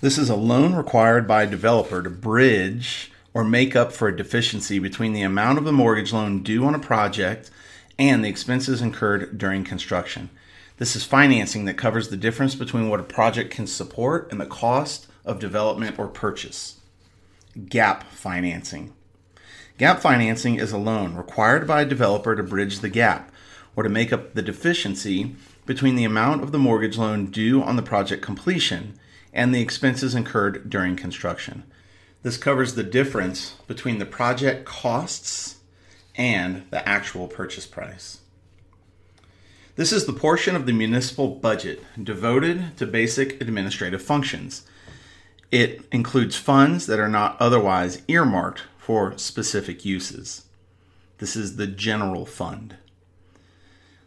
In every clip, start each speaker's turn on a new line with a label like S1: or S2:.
S1: This is a loan required by a developer to bridge or make up for a deficiency between the amount of the mortgage loan due on a project and the expenses incurred during construction. This is financing that covers the difference between what a project can support and the cost of development or purchase. Gap financing. Gap financing is a loan required by a developer to bridge the gap or to make up the deficiency between the amount of the mortgage loan due on the project completion and the expenses incurred during construction. This covers the difference between the project costs and the actual purchase price. This is the portion of the municipal budget devoted to basic administrative functions. It includes funds that are not otherwise earmarked for specific uses. This is the general fund.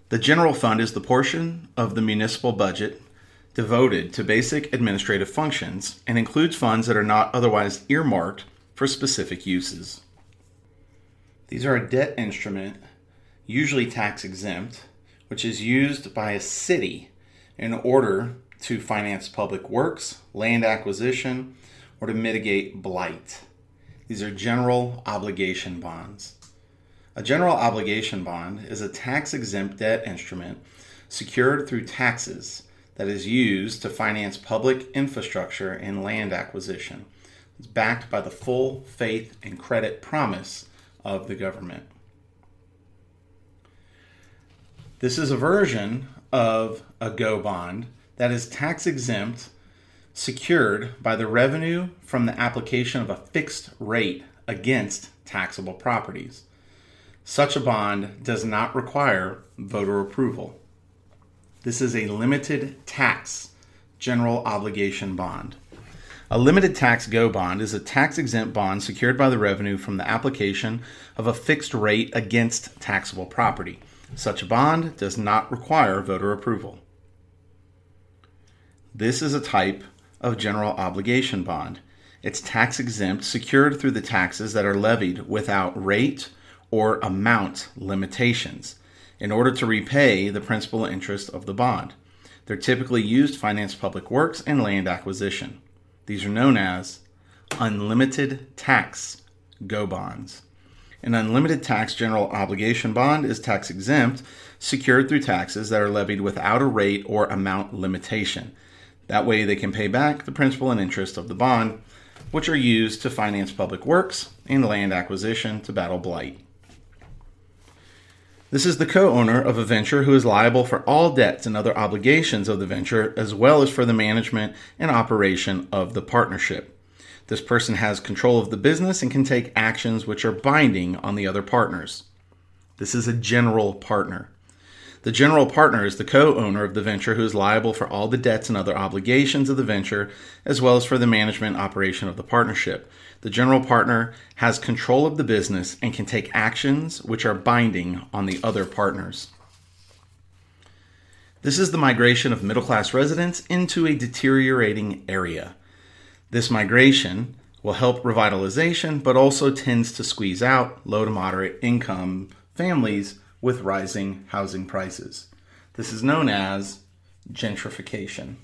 S1: The general fund is the portion of the municipal budget devoted to basic administrative functions and includes funds that are not otherwise earmarked for specific uses. These are a debt instrument, usually tax exempt, which is used by a city in order to finance public works, land acquisition, or to mitigate blight. These are general obligation bonds. A general obligation bond is a tax exempt debt instrument secured through taxes that is used to finance public infrastructure and land acquisition. It's backed by the full faith and credit promise of the government. This is a version of a GO bond that is tax exempt, secured by the revenue from the application of a fixed rate against taxable properties. Such a bond does not require voter approval. This is a limited tax general obligation bond. A limited tax GO bond is a tax exempt bond secured by the revenue from the application of a fixed rate against taxable property. Such a bond does not require voter approval. This is a type of general obligation bond. It's tax exempt, secured through the taxes that are levied without rate or amount limitations in order to repay the principal interest of the bond. They're typically used to finance public works and land acquisition. These are known as unlimited tax GO bonds. An unlimited tax general obligation bond is tax exempt, secured through taxes that are levied without a rate or amount limitation. That way, they can pay back the principal and interest of the bond, which are used to finance public works and land acquisition to battle blight. This is the co owner of a venture who is liable for all debts and other obligations of the venture, as well as for the management and operation of the partnership. This person has control of the business and can take actions which are binding on the other partners. This is a general partner. The general partner is the co owner of the venture who is liable for all the debts and other obligations of the venture, as well as for the management operation of the partnership. The general partner has control of the business and can take actions which are binding on the other partners. This is the migration of middle class residents into a deteriorating area. This migration will help revitalization, but also tends to squeeze out low to moderate income families with rising housing prices. This is known as gentrification.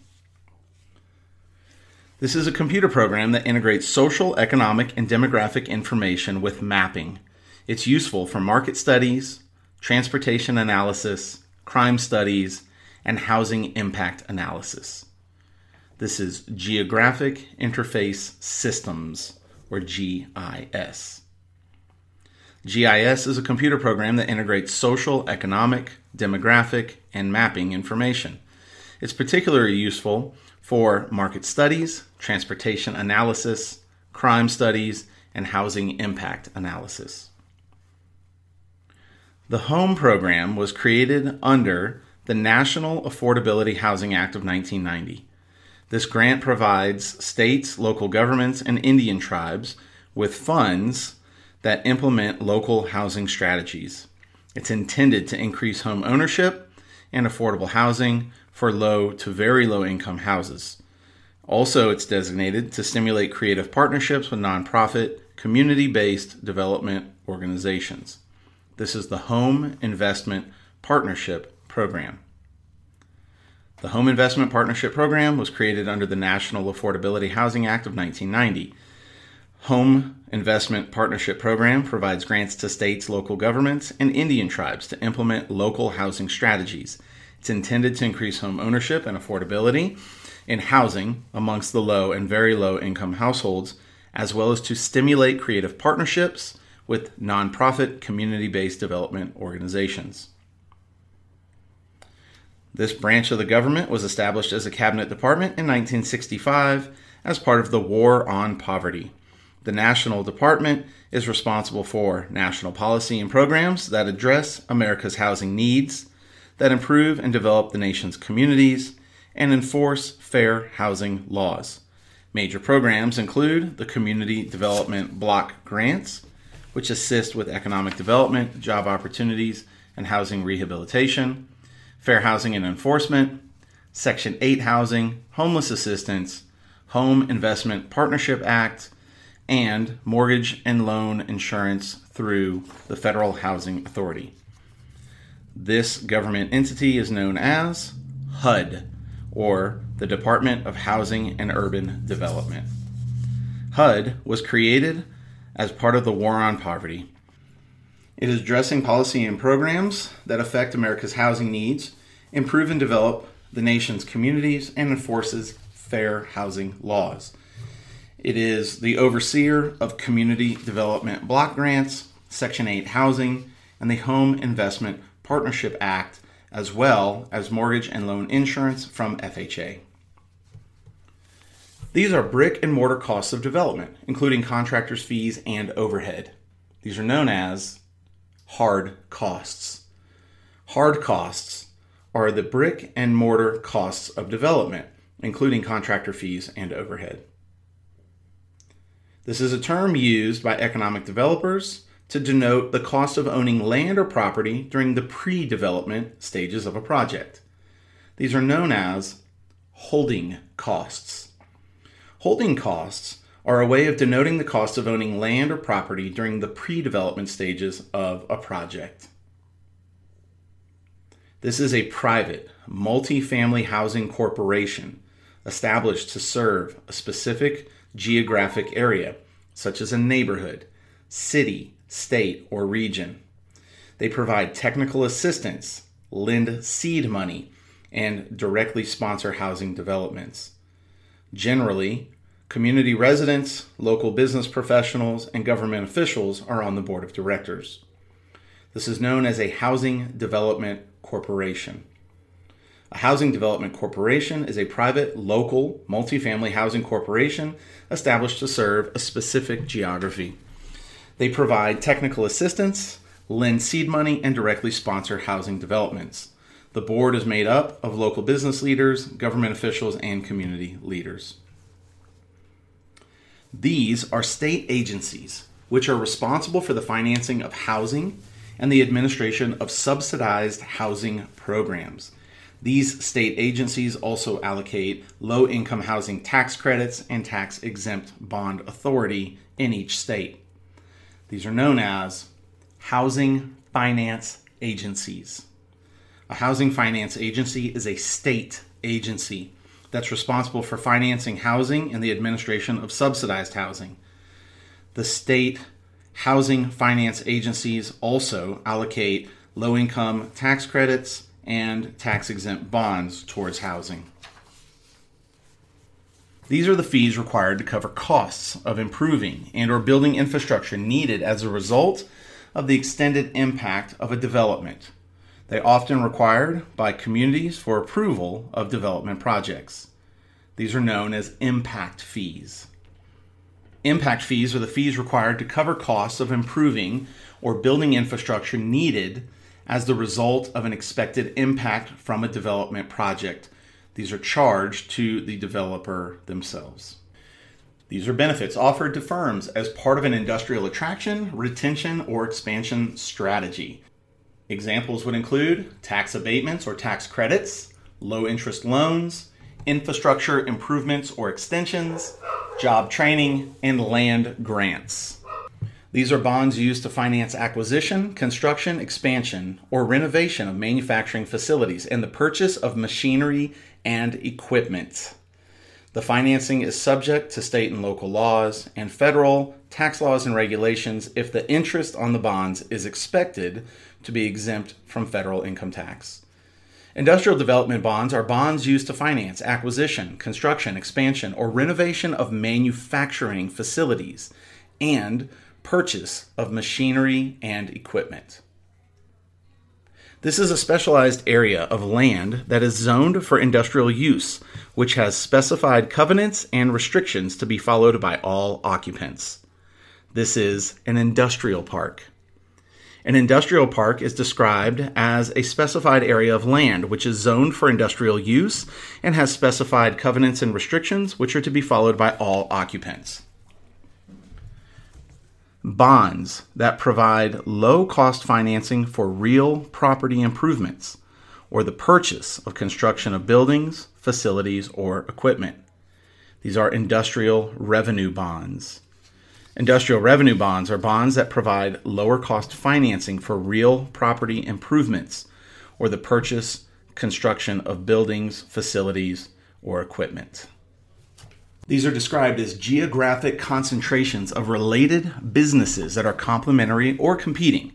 S1: This is a computer program that integrates social, economic, and demographic information with mapping. It's useful for market studies, transportation analysis, crime studies, and housing impact analysis. This is Geographic Interface Systems, or GIS. GIS is a computer program that integrates social, economic, demographic, and mapping information. It's particularly useful for market studies, transportation analysis, crime studies, and housing impact analysis. The HOME program was created under the National Affordability Housing Act of 1990. This grant provides states, local governments, and Indian tribes with funds that implement local housing strategies. It's intended to increase home ownership and affordable housing for low to very low income houses. Also, it's designated to stimulate creative partnerships with nonprofit, community based development organizations. This is the Home Investment Partnership Program. The Home Investment Partnership Program was created under the National Affordability Housing Act of 1990. Home Investment Partnership Program provides grants to states, local governments, and Indian tribes to implement local housing strategies. It's intended to increase home ownership and affordability in housing amongst the low and very low income households, as well as to stimulate creative partnerships with nonprofit community based development organizations. This branch of the government was established as a cabinet department in 1965 as part of the War on Poverty. The National Department is responsible for national policy and programs that address America's housing needs, that improve and develop the nation's communities, and enforce fair housing laws. Major programs include the Community Development Block Grants, which assist with economic development, job opportunities, and housing rehabilitation fair housing and enforcement, Section 8 housing, homeless assistance, Home Investment Partnership Act, and mortgage and loan insurance through the Federal Housing Authority. This government entity is known as HUD, or the Department of Housing and Urban Development. HUD was created as part of the War on Poverty. It is addressing policy and programs that affect America's housing needs improve and develop the nation's communities, and enforces fair housing laws. It is the overseer of community development block grants, Section 8 housing, and the Home Investment Partnership Act, as well as mortgage and loan insurance from FHA. These are brick and mortar costs of development, including contractors' fees and overhead. These are known as hard costs. Hard costs are the brick and mortar costs of development, including contractor fees and overhead. This is a term used by economic developers to denote the cost of owning land or property during the pre development stages of a project. These are known as holding costs. Holding costs are a way of denoting the cost of owning land or property during the pre development stages of a project. This is a private, multi-family housing corporation established to serve a specific geographic area, such as a neighborhood, city, state, or region. They provide technical assistance, lend seed money, and directly sponsor housing developments. Generally, community residents, local business professionals, and government officials are on the board of directors. This is known as a housing development corporation. A housing development corporation is a private, local, multifamily housing corporation established to serve a specific geography. They provide technical assistance, lend seed money, and directly sponsor housing developments. The board is made up of local business leaders, government officials, and community leaders. These are state agencies which are responsible for the financing of housing and the administration of subsidized housing programs. These state agencies also allocate low income housing tax credits and tax exempt bond authority in each state. These are known as housing finance agencies. A housing finance agency is a state agency that's responsible for financing housing and the administration of subsidized housing. The state housing finance agencies also allocate low income tax credits and tax exempt bonds towards housing. These are the fees required to cover costs of improving and or building infrastructure needed as a result of the extended impact of a development. They often required by communities for approval of development projects. These are known as impact fees. Impact fees are the fees required to cover costs of improving or building infrastructure needed as the result of an expected impact from a development project. These are charged to the developer themselves. These are benefits offered to firms as part of an industrial attraction, retention, or expansion strategy. Examples would include tax abatements or tax credits, low interest loans, infrastructure improvements or extensions, job training, and land grants. These are bonds used to finance acquisition, construction, expansion, or renovation of manufacturing facilities and the purchase of machinery and equipment. The financing is subject to state and local laws and federal tax laws and regulations if the interest on the bonds is expected to be exempt from federal income tax. Industrial development bonds are bonds used to finance acquisition, construction, expansion, or renovation of manufacturing facilities and purchase of machinery and equipment. This is a specialized area of land that is zoned for industrial use, which has specified covenants and restrictions to be followed by all occupants. This is an industrial park. An industrial park is described as a specified area of land which is zoned for industrial use and has specified covenants and restrictions which are to be followed by all occupants. Bonds that provide low cost financing for real property improvements or the purchase of construction of buildings, facilities, or equipment. These are industrial revenue bonds. Industrial revenue bonds are bonds that provide lower cost financing for real property improvements or the purchase, construction of buildings, facilities, or equipment. These are described as geographic concentrations of related businesses that are complementary or competing.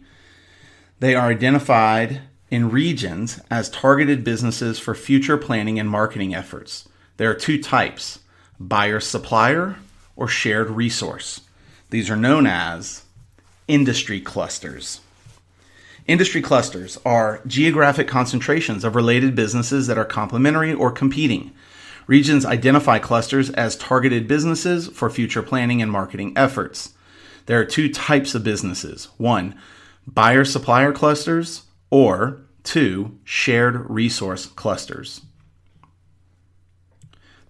S1: They are identified in regions as targeted businesses for future planning and marketing efforts. There are two types buyer supplier or shared resource. These are known as industry clusters. Industry clusters are geographic concentrations of related businesses that are complementary or competing. Regions identify clusters as targeted businesses for future planning and marketing efforts. There are two types of businesses one, buyer supplier clusters, or two, shared resource clusters.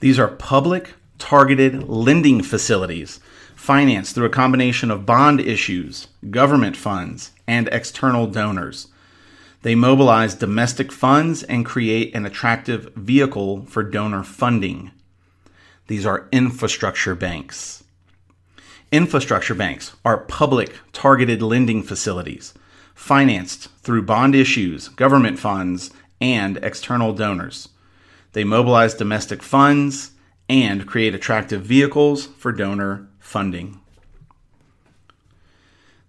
S1: These are public targeted lending facilities financed through a combination of bond issues, government funds, and external donors. They mobilize domestic funds and create an attractive vehicle for donor funding. These are infrastructure banks. Infrastructure banks are public targeted lending facilities financed through bond issues, government funds, and external donors. They mobilize domestic funds and create attractive vehicles for donor funding.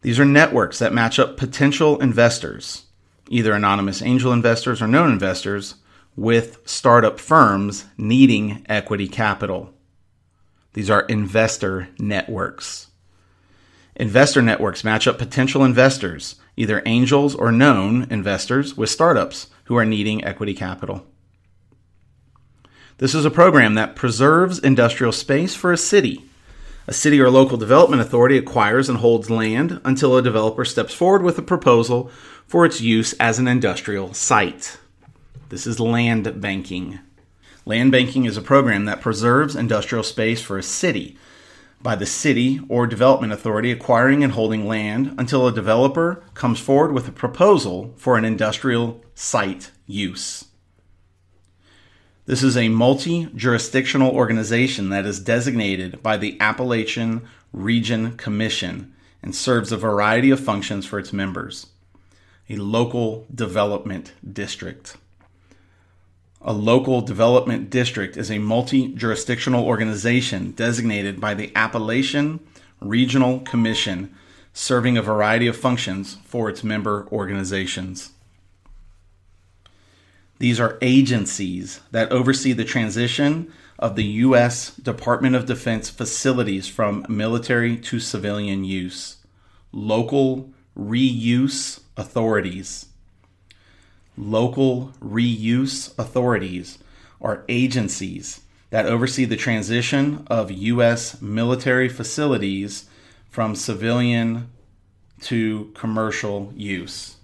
S1: These are networks that match up potential investors, either anonymous angel investors or known investors, with startup firms needing equity capital. These are investor networks. Investor networks match up potential investors, either angels or known investors, with startups who are needing equity capital. This is a program that preserves industrial space for a city a city or local development authority acquires and holds land until a developer steps forward with a proposal for its use as an industrial site. This is land banking. Land banking is a program that preserves industrial space for a city by the city or development authority acquiring and holding land until a developer comes forward with a proposal for an industrial site use. This is a multi jurisdictional organization that is designated by the Appalachian Region Commission and serves a variety of functions for its members. A local development district. A local development district is a multi jurisdictional organization designated by the Appalachian Regional Commission, serving a variety of functions for its member organizations. These are agencies that oversee the transition of the U.S. Department of Defense facilities from military to civilian use. Local reuse authorities. Local reuse authorities are agencies that oversee the transition of U.S. military facilities from civilian to commercial use.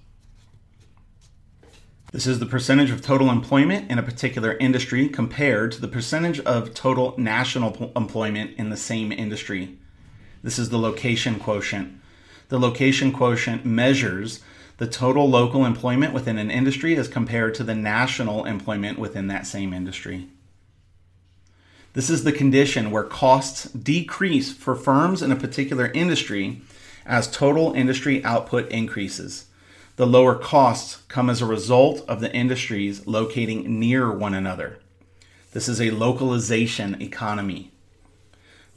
S1: This is the percentage of total employment in a particular industry compared to the percentage of total national employment in the same industry. This is the location quotient. The location quotient measures the total local employment within an industry as compared to the national employment within that same industry. This is the condition where costs decrease for firms in a particular industry as total industry output increases. The lower costs come as a result of the industries locating near one another. This is a localization economy.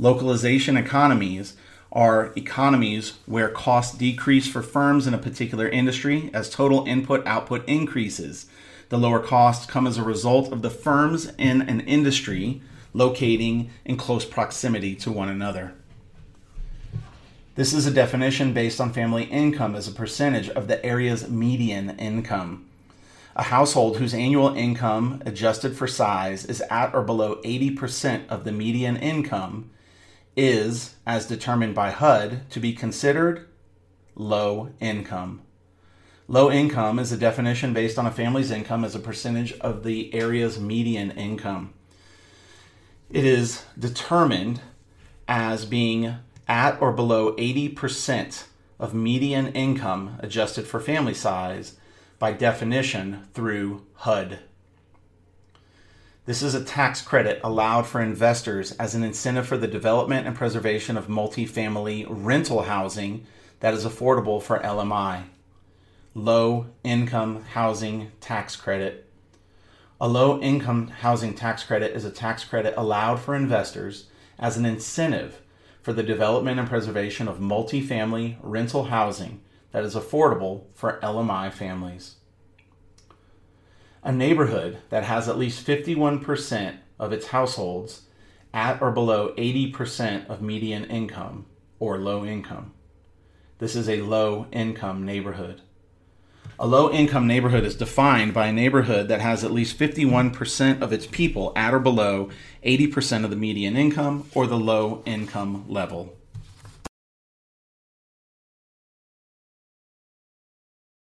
S1: Localization economies are economies where costs decrease for firms in a particular industry as total input output increases. The lower costs come as a result of the firms in an industry locating in close proximity to one another. This is a definition based on family income as a percentage of the area's median income. A household whose annual income, adjusted for size, is at or below 80% of the median income is, as determined by HUD, to be considered low income. Low income is a definition based on a family's income as a percentage of the area's median income. It is determined as being at or below 80% of median income adjusted for family size by definition through HUD. This is a tax credit allowed for investors as an incentive for the development and preservation of multifamily rental housing that is affordable for LMI. Low income housing tax credit. A low income housing tax credit is a tax credit allowed for investors as an incentive for the development and preservation of multifamily rental housing that is affordable for LMI families. A neighborhood that has at least 51% of its households at or below 80% of median income or low income. This is a low income neighborhood. A low income neighborhood is defined by a neighborhood that has at least 51% of its people at or below 80% of the median income or the low income level.